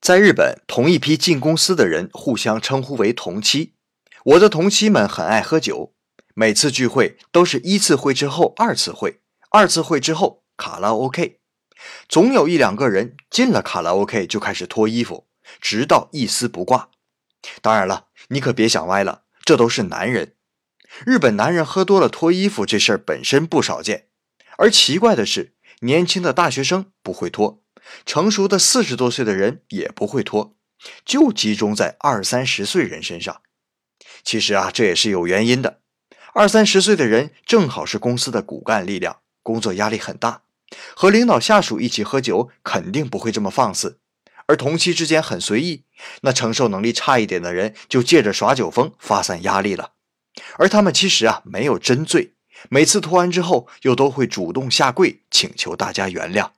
在日本，同一批进公司的人互相称呼为同期。我的同期们很爱喝酒，每次聚会都是一次会之后二次会，二次会之后卡拉 OK。总有一两个人进了卡拉 OK 就开始脱衣服，直到一丝不挂。当然了，你可别想歪了，这都是男人。日本男人喝多了脱衣服这事儿本身不少见，而奇怪的是，年轻的大学生不会脱，成熟的四十多岁的人也不会脱，就集中在二三十岁人身上。其实啊，这也是有原因的。二三十岁的人正好是公司的骨干力量，工作压力很大，和领导下属一起喝酒肯定不会这么放肆。而同期之间很随意，那承受能力差一点的人就借着耍酒疯发散压力了。而他们其实啊没有真醉，每次脱完之后又都会主动下跪请求大家原谅。